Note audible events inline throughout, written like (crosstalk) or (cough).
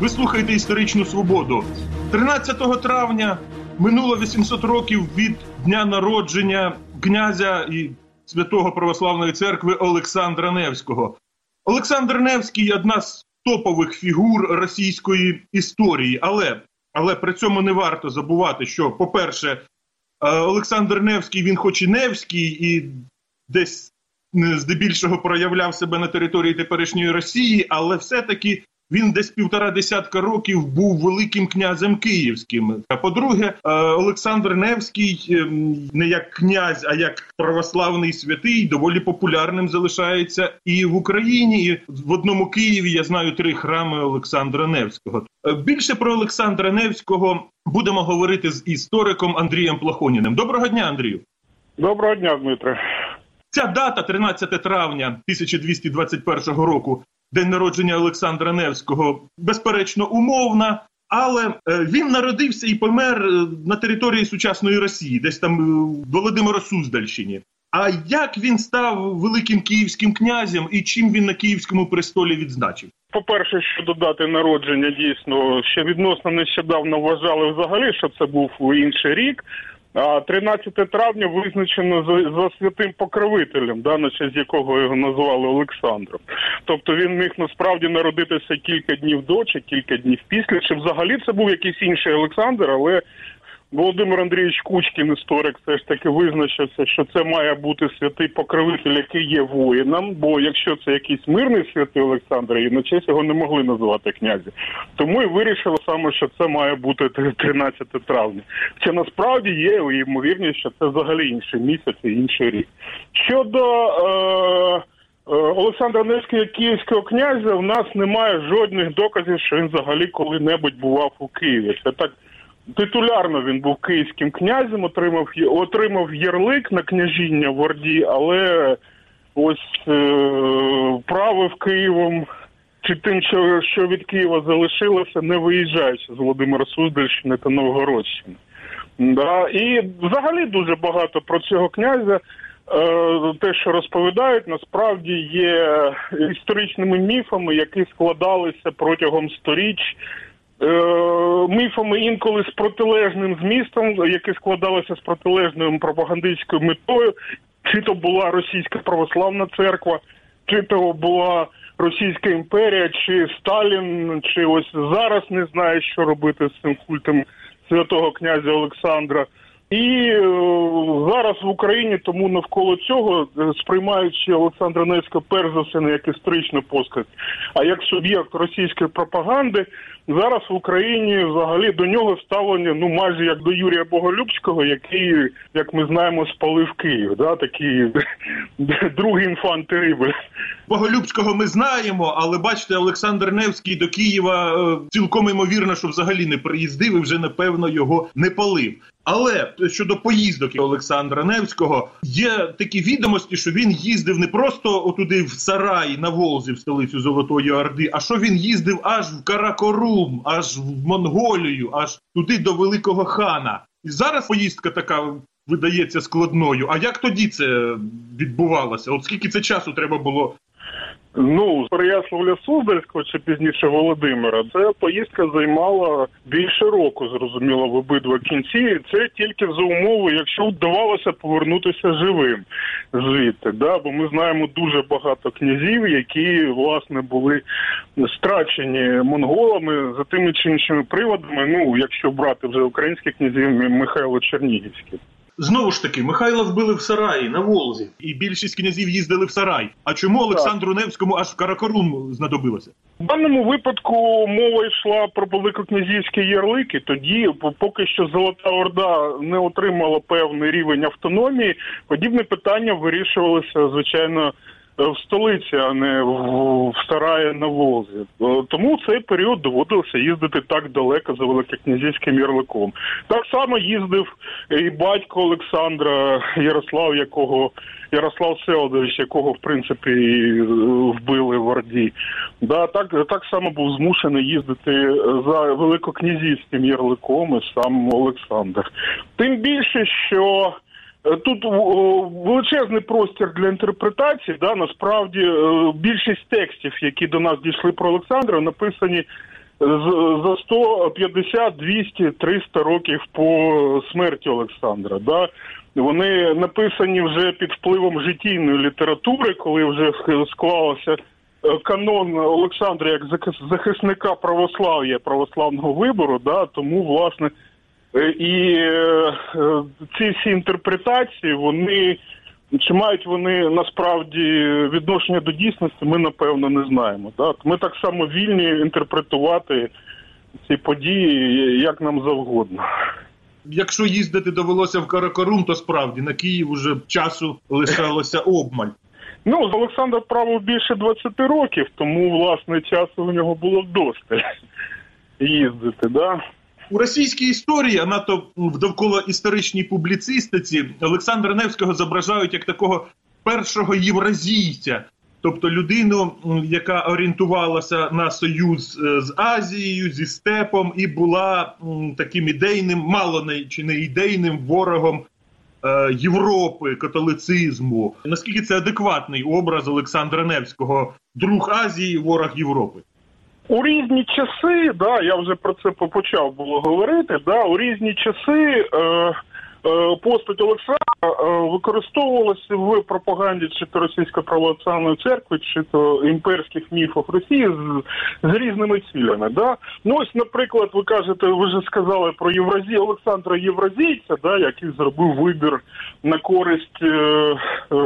Ви слухаєте історичну свободу. 13 травня минуло 800 років від дня народження князя і святого православної церкви Олександра Невського. Олександр Невський одна з топових фігур російської історії, але але при цьому не варто забувати, що, по-перше, е, Олександр Невський, він, хоч і Невський, і десь здебільшого проявляв себе на території теперішньої Росії, але все-таки він десь півтора десятка років був великим князем київським. А по-друге, е, Олександр Невський ем, не як князь, а як православний святий, доволі популярним залишається і в Україні. І В одному Києві я знаю три храми Олександра Невського. Е, більше про Олександра Невського будемо говорити з істориком Андрієм Плахоніним. Доброго дня, Андрію. Доброго дня, Дмитре. Ця дата, 13 травня 1221 року, день народження Олександра Невського, безперечно, умовна. Але е, він народився і помер е, на території сучасної Росії, десь там в е, Володимиро-Суздальщині. А як він став великим київським князем і чим він на київському престолі відзначив? По перше, щодо дати народження, дійсно ще відносно нещодавно вважали взагалі, що це був інший рік. А 13 травня визначено за, за святим покровителем, да, на честь якого його назвали Олександром. Тобто він міг насправді народитися кілька днів до чи кілька днів після. Чи взагалі це був якийсь інший Олександр, але Володимир Андрійович Кучкін, історик, все ж таки визначився, що це має бути святий покровитель, який є воїном. Бо якщо це якийсь мирний святий Олександр, і на честь його не могли називати князі. Тому і вирішили саме, що це має бути 13 травня. Це насправді є ймовірність, що це взагалі інший місяць і інший рік. Щодо е- е Олександра Невського київського князя, у нас немає жодних доказів, що він взагалі коли-небудь бував у Києві. Це так Титулярно він був київським князем, отримав отримав ярлик на княжіння в Орді, але ось е, правив Києвом чи тим, що що від Києва залишилося, не виїжджаючи з Володимира Суздальщини та Новгородщини. Да. І взагалі дуже багато про цього князя. Е, те, що розповідають, насправді є історичними міфами, які складалися протягом сторіч міфами інколи з протилежним змістом, яке складалося з протилежною пропагандистською метою, чи то була російська православна церква, чи то була Російська імперія, чи Сталін, чи ось зараз не знає, що робити з цим культом святого князя Олександра. І е, зараз в Україні тому навколо цього е, сприймаючи Олександра Невського перш за все не як історичну постать, а як суб'єкт російської пропаганди, зараз в Україні взагалі до нього ставлення ну майже як до Юрія Боголюбського, який, як ми знаємо, спалив Київ. Да, такий (laughs) другий інфант Терибель. Боголюбського ми знаємо, але бачите, Олександр Невський до Києва е, цілком ймовірно, що взагалі не приїздив і вже напевно його не палив. Але щодо поїздок Олександра Невського є такі відомості, що він їздив не просто отуди в Сарай на Волзі, в столицю Золотої Орди, а що він їздив аж в Каракорум, аж в Монголію, аж туди до Великого хана. І зараз поїздка така видається складною. А як тоді це відбувалося? От скільки це часу треба було Ну, Переяславля Суздальського чи пізніше Володимира, ця поїздка займала більше року, зрозуміло, в обидва кінці. Це тільки за умови, якщо вдавалося повернутися живим звідти. Да? Бо ми знаємо дуже багато князів, які власне були страчені монголами за тими чи іншими приводами. Ну, якщо брати вже українських князів Михайло Чернігівський. Знову ж таки, Михайла вбили в Сараї на Волзі, і більшість князів їздили в Сарай. А чому Олександру Невському аж в Каракорум знадобилося? В даному випадку мова йшла про великокнязівські ярлики. Тоді, поки що Золота Орда не отримала певний рівень автономії, подібне питання вирішувалося звичайно в столиці, а не в Сараї на Волзі. Е, тому в цей період доводилося їздити так далеко за великокнязівським ярликом. Так само їздив і батько Олександра Ярослав, якого Ярослав Селдович, якого в принципі вбили в Орді. Да, так так само був змушений їздити за великокнязівським ярликом і сам Олександр. Тим більше, що Е, тут величезний простір для інтерпретації. Да, Насправді е, більшість текстів, які до нас дійшли про Олександра, написані за 150, 200, 300 років по смерті Олександра. Да? Вони написані вже під впливом життєвої літератури, коли вже склалося е, канон Олександра як захисника православ'я православного вибору. Да? Тому власне е, і ці всі інтерпретації вони. Чи мають вони насправді відношення до дійсності, ми напевно не знаємо. Так? Ми так само вільні інтерпретувати ці події як нам завгодно. Якщо їздити довелося в Каракорум, то справді на Київ уже часу лишалося обмаль. Ну, Олександр правив більше 20 років, тому власне часу у нього було вдосталь (laughs) їздити. Да? У російській історії, а надто в довкола історичній публіцистиці, Олександра Невського зображають як такого першого євразійця, тобто людину, яка орієнтувалася на союз е, з Азією, зі степом, і була таким ідейним, мало не чи не ідейним ворогом е, Європи, католицизму. Наскільки це адекватний образ Олександра Невського, друг Азії, ворог Європи? У різні часи, да, я вже про це почав було говорити. Да, У різні часи е, е, постать Олександра е, використовувалася в пропаганді чи то російської православної церкви, чи то імперських міфах Росії з, з різними цілями. Да? Ну ось, наприклад, ви кажете, ви вже сказали про Євразі Олександра Євразійця, да, який зробив вибір на користь е, е,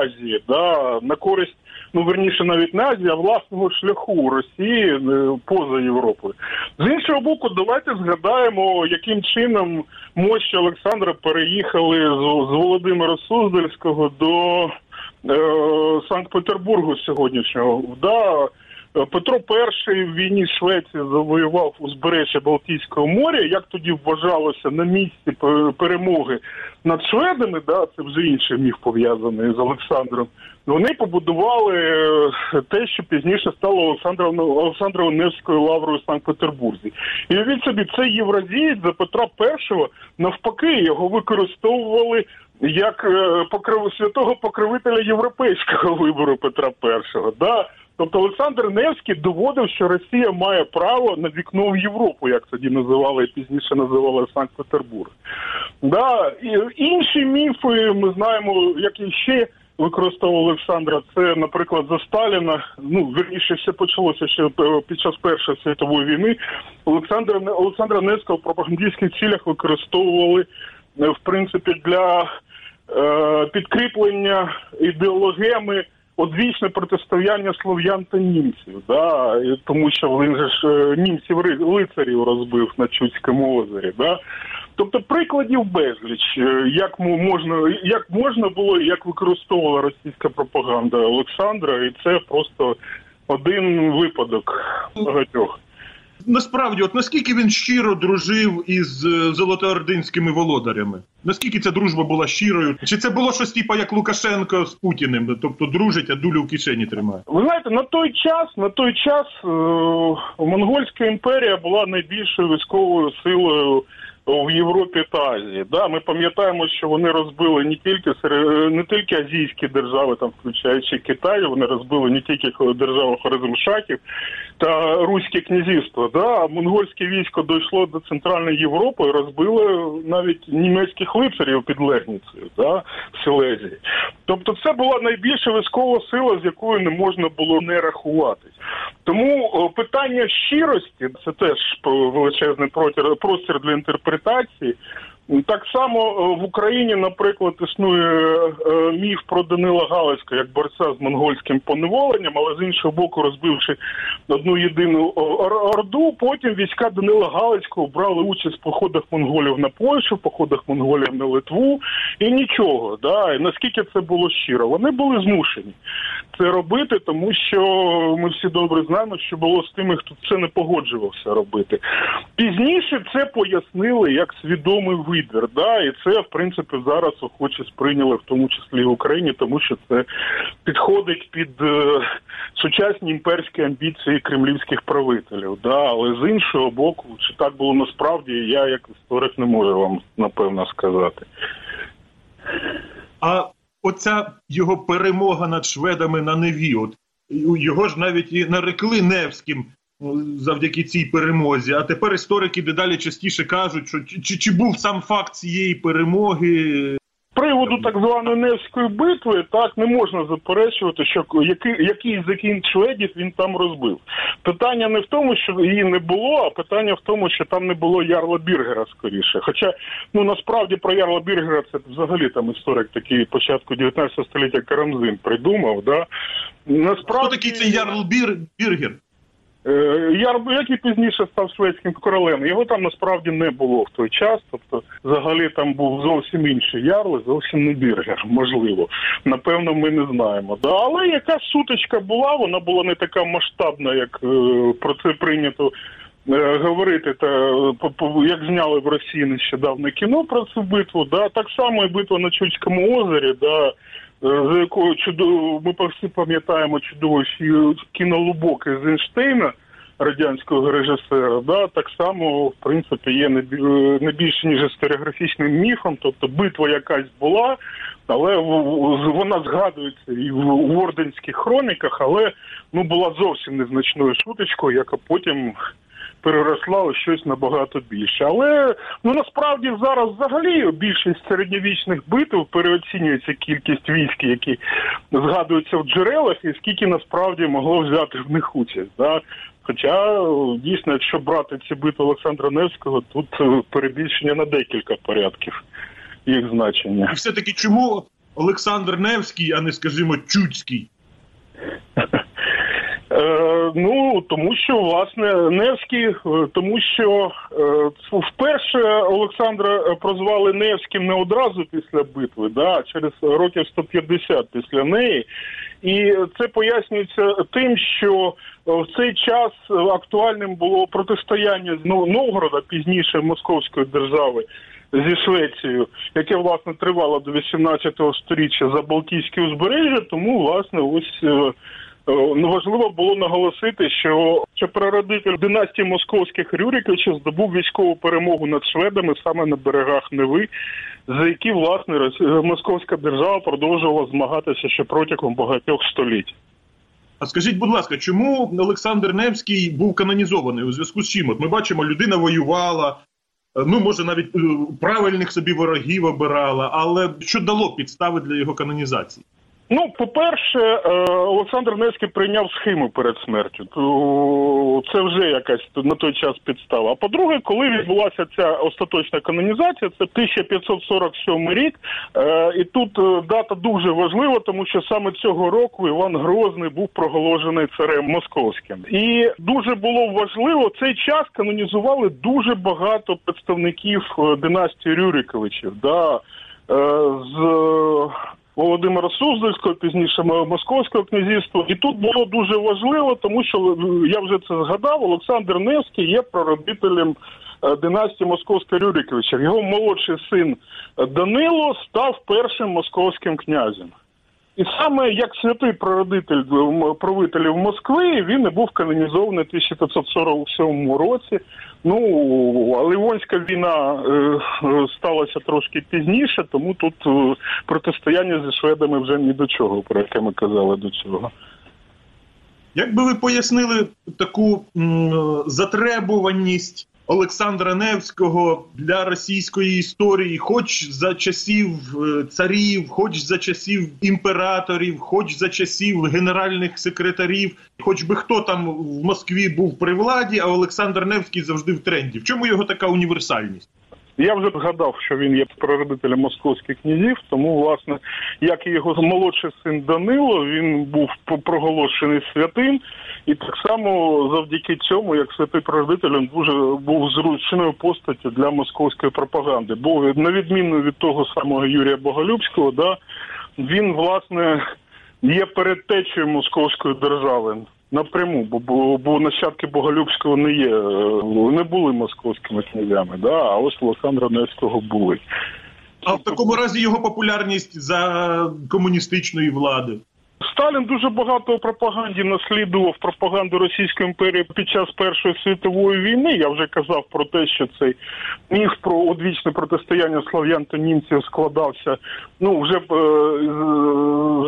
Азії, да, на користь ну верніше навіть не Азії, а власного шляху Росії е, поза Європою. З іншого боку, давайте згадаємо, яким чином мощі Олександра переїхали з, з Володимира Суздальського до е, Санкт-Петербургу сьогоднішнього. Да, Петро І в війні Швеції завоював узбережжя Балтійського моря. Як тоді вважалося на місці перемоги над шведами, да, це вже інший міф пов'язаний з Олександром. Вони побудували е, те, що пізніше стало Олександром Невською лаврою в Санкт-Петербурзі. І від собі цей євразієць за Петра І навпаки його використовували як е, покрив святого покровителя європейського (laughs) вибору Петра І. Да? Тобто Олександр Невський доводив, що Росія має право на вікно в Європу, як тоді називали і пізніше називали Санкт-Петербург. Да, і Інші міфи ми знаємо, як і ще використовував Олександра. Це, наприклад, за Сталіна. Ну верніше все почалося ще під час першої світової війни. Олександра Олександра Невського в пропагандистських цілях використовували в принципі для е, підкріплення ідеологеми одвічне протистояння слов'ян та німців, да, тому що він же ж е, німців лицарів розбив на Чудському озері. Да. Тобто прикладів безліч, е, як можна як можна було, як використовувала російська пропаганда Олександра, і це просто один випадок багатьох. Насправді, от наскільки він щиро дружив із е, золотоординськими володарями? Наскільки ця дружба була щирою? Чи це було щось типу, як Лукашенко з Путіним? Тобто дружить, а дулю в кишені тримає? Ви знаєте, на той час, на той час е- монгольська імперія була найбільшою військовою силою в Європі та Азії. Да, Ми пам'ятаємо, що вони розбили не тільки не тільки азійські держави, там включаючи Китай, вони розбили не тільки державу Хорезмшахів та Руське князівство. Да, Монгольське військо дійшло до Центральної Європи і розбило навіть німецьких лицарів під Лерніцею да, в Силезії. Тобто, це була найбільша військова сила, з якою не можна було не рахуватись. Тому питання щирості це теж величезний простір для інтерпретації. Εντάξει. Так само е, в Україні, наприклад, існує е, міф про Данила Галицька як борця з монгольським поневоленням, але з іншого боку, розбивши одну єдину орду, потім війська Данила Галицького брали участь в походах монголів на Польщу, в походах монголів на Литву і нічого. Да? І наскільки це було щиро, вони були змушені це робити, тому що ми всі добре знаємо, що було з тими, хто це не погоджувався робити. Пізніше це пояснили як свідомий вибір вибір. Да, І це, в принципі, зараз охоче сприйняли, в тому числі в Україні, тому що це підходить під е, сучасні імперські амбіції кремлівських правителів. Да, Але з іншого боку, чи так було насправді, я як історик не можу вам напевно сказати. А оця його перемога над шведами на Неві, от його ж навіть і нарекли Невським завдяки цій перемозі. А тепер історики дедалі частіше кажуть, що чи, чи був сам факт цієї перемоги приводу так званої Невської битви так не можна заперечувати, що який який закін шведів він там розбив. Питання не в тому, що її не було, а питання в тому, що там не було Ярла Біргера скоріше. Хоча ну насправді про Ярла Біргера це взагалі там історик такий початку 19 століття Карамзин придумав. Да? Насправді... Хто такий цей Ярл Бір... Біргер? Е, Яр, який пізніше став шведським королем, його там насправді не було в той час. Тобто, взагалі там був зовсім інший ярл, зовсім не біргер. Можливо, напевно, ми не знаємо. Але яка сутичка була, вона була не така масштабна, як е, про це прийнято. Е, говорити та як зняли в Росії нещодавно кіно про цю битву, да так само і битва на Чульському озері, да за якою чудово ми всі пам'ятаємо чудово кіно Лубок з Ейнштейна, радянського режисера, да, так само в принципі є не більше ніж історіографічним міфом, тобто битва якась була, але вона згадується і в орденських хроніках, але ну була зовсім незначною шуточкою, яка потім переросла у щось набагато більше. Але ну насправді зараз взагалі більшість середньовічних битв переоцінюється кількість військ, які згадуються в джерелах, і скільки насправді могло взяти в них участь. Да? Хоча дійсно, якщо брати ці битви Олександра Невського, тут е, перебільшення на декілька порядків їх значення. І все таки чому Олександр Невський, а не скажімо, Чуцький? Е, ну тому що власне Невський, е, тому що е, вперше Олександра прозвали Невським не одразу після битви, да, через років 150 після неї, і це пояснюється тим, що в цей час актуальним було протистояння з Новгорода пізніше Московської держави. Зі Швецією, яке власне тривало до 18-го століття за Балтійське узбережжя, тому власне ось Е, ну, важливо було наголосити, що що прародитель династії московських Рюриковичів здобув військову перемогу над шведами саме на берегах Неви, за які власне московська держава продовжувала змагатися ще протягом багатьох століть. А скажіть, будь ласка, чому Олександр Невський був канонізований у зв'язку з чим? От ми бачимо, людина воювала, е, ну може навіть е, правильних собі ворогів обирала, але що дало підстави для його канонізації? Ну, по-перше, е, Олександр Невський прийняв схему перед смертю. Це вже якась на той час підстава. А по-друге, коли відбулася ця остаточна канонізація, це 1547 рік. Е, і тут е, дата дуже важлива, тому що саме цього року Іван Грозний був проголошений царем московським. І дуже було важливо цей час канонізували дуже багато представників династії Рюриковичів. Да, з Володимира Суздальського, пізніше Московського князівства. І тут було дуже важливо, тому що я вже це згадав. Олександр Невський є прародителем е, династії Московського Рюриковича. Його молодший син Данило став першим московським князем. І саме як святий прародитель правителів Москви він і був канонізований у 1547 році. Ну а Ливонська війна е, сталася трошки пізніше, тому тут е, протистояння зі шведами вже ні до чого, про яке ми казали до цього. Як би ви пояснили таку м, затребуваність Олександра Невського для російської історії, хоч за часів е, царів, хоч за часів імператорів, хоч за часів генеральних секретарів, хоч би хто там в Москві був при владі, а Олександр Невський завжди в тренді. В чому його така універсальність? Я вже згадав, що він є прародителем московських князів, тому власне, як і його молодший син Данило, він був проголошений святим, і так само завдяки цьому, як святий прародитель, він дуже був зручною постаттю для московської пропаганди. Бо на відміну від того самого Юрія Боголюбського, да він власне є передтечею московської держави напряму, бо бо, бо нащадки Боголюбського не є, е, не були московськими князями, да, а ось Олександра Невського були. А в такому разі його популярність за комуністичної влади. Сталін дуже багато пропаганді наслідував пропаганду Російської імперії під час Першої світової війни. Я вже казав про те, що цей міф про одвічне протистояння слов'ян та німців складався ну вже е,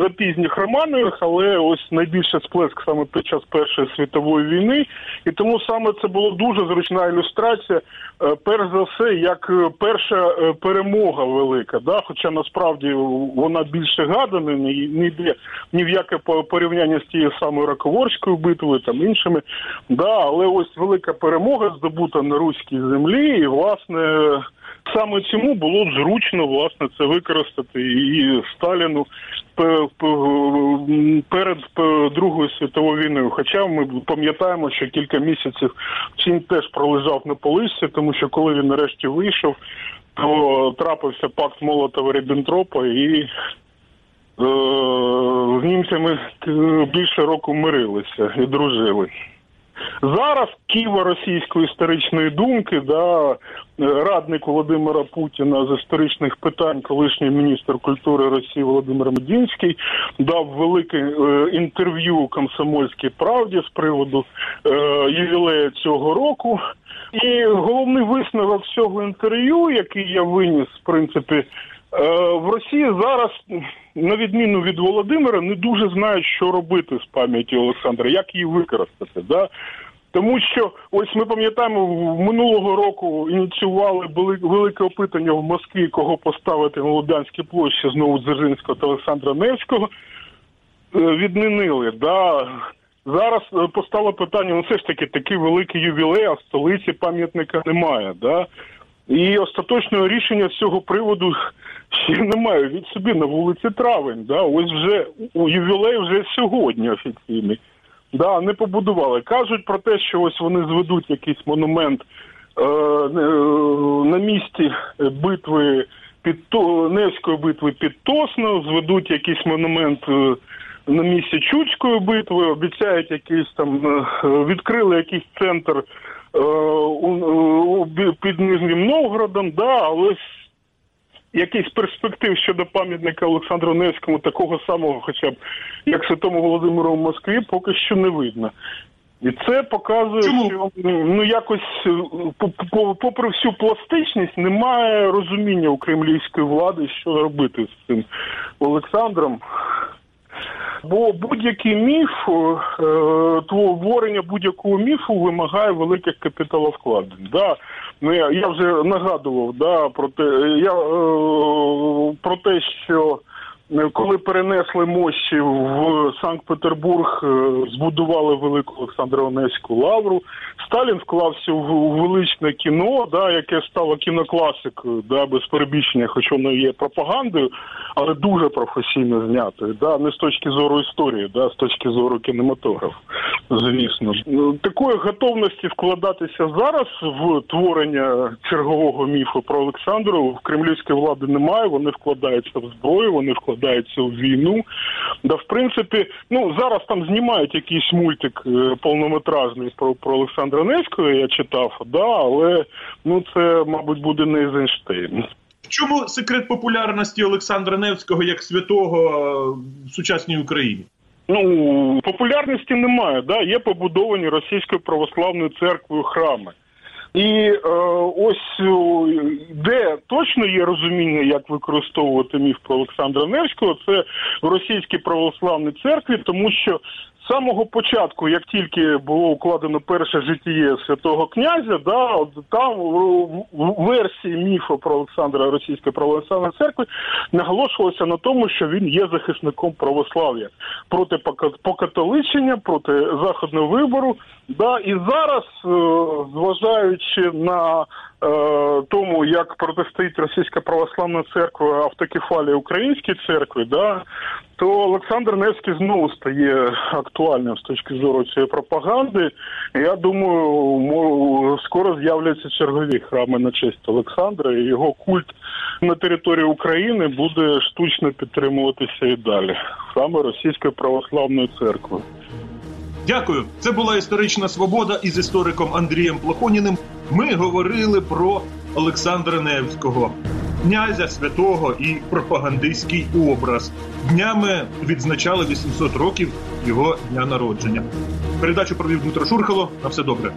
за пізніх романах, але ось найбільше сплеск саме під час Першої світової війни, і тому саме це була дуже зручна ілюстрація. Е, перш за все, як е, перша е, перемога велика, да, хоча насправді вона більше гадана, не йде ні в яке порівняння з тією самою Раковорською битвою там іншими. Да, але ось велика перемога здобута на руській землі, і власне саме цьому було зручно власне це використати і Сталіну перед Другою світовою війною. Хоча ми пам'ятаємо, що кілька місяців Чін теж пролежав на полисці, тому що коли він нарешті вийшов, то трапився пакт Молотова Ріббентропа і з німцями більше року мирилися і дружили. Зараз Києва російської історичної думки, да, радник Володимира Путіна з історичних питань, колишній міністр культури Росії Володимир Медінський дав велике е, інтерв'ю комсомольській правді з приводу е, ювілею цього року. І головний висновок цього інтерв'ю, який я виніс, в принципі, е, в Росії зараз, на відміну від Володимира, не дуже знають, що робити з пам'яті Олександра, як її використати. Да? Тому що ось ми пам'ятаємо, минулого року ініціювали велике опитання в Москві, кого поставити на Лубянській площі знову Дзержинського та Олександра Невського. Е, відмінили. Да. Зараз е, постало питання: ну все ж таки такий великий ювілей, а в столиці пам'ятника немає. Да? І остаточного рішення з цього приводу ще немає від собі на вулиці Травень. Да? Ось вже у ювілей вже сьогодні офіційний. Да, не побудували. Кажуть про те, що ось вони зведуть якийсь монумент е, е на місці битви під Невської битви під Тосно, зведуть якийсь монумент е, на місці Чудської битви, обіцяють якийсь там е, відкрили якийсь центр е, у, під Нижнім Новгородом, да, але якийсь перспектив щодо пам'ятника Олександру Невському, такого самого, хоча б як Святому Володимиру в Москві, поки що не видно. І це показує, Чому? що ну якось попри всю пластичність немає розуміння у кремлівської влади, що робити з цим Олександром. Бо будь-який міф, е, творення будь-якого міфу вимагає великих капіталовкладень. Да? Ну я я вже нагадував да, про те, я е, про те, що коли перенесли мощі в Санкт-Петербург, е, збудували велику Олександро-Онецьку лавру. Сталін вклався в величне кіно, да, яке стало кінокласикою, да, без перебільшення, хоч воно є пропагандою, але дуже професійно знятою. Да, не з точки зору історії, да, з точки зору кінематографу. Звісно, ну, такої готовності вкладатися зараз в творення чергового міфу про Олександру в кремлівської влади немає. Вони вкладаються в зброю, вони вкладаються вкладається в війну. Да, в принципі, ну зараз там знімають якийсь мультик е, повнометражний про про Олександра Невського, я читав, да, але ну це, мабуть, буде не Ейзенштейн. Чому секрет популярності Олександра Невського як святого в сучасній Україні? Ну популярності немає. Да, є побудовані російською православною церквою храми. І е, ось де точно є розуміння, як використовувати міф про Олександра Невського, це в російській православній церкві, тому що з самого початку, як тільки було укладено перше життя святого князя, да, от там в версії міфу про Олександра Російської православної церкви наголошувалося на тому, що він є захисником православ'я проти покатоличення, проти заходного вибору. Да, І зараз, е, зважаючи на тому, як протистоїть Російська православна церква автокефалії Української церкви, да, то Олександр Невський знову стає актуальним з точки зору цієї пропаганди. Я думаю, скоро з'являться чергові храми на честь Олександра, і його культ на території України буде штучно підтримуватися і далі, саме Російською православною церквою. Дякую. Це була історична свобода із істориком Андрієм Плохоніним. Ми говорили про Олександра Невського. князя святого і пропагандистський образ. Днями відзначали 800 років його дня народження. Передачу провів Дмитро Шурхало. На все добре.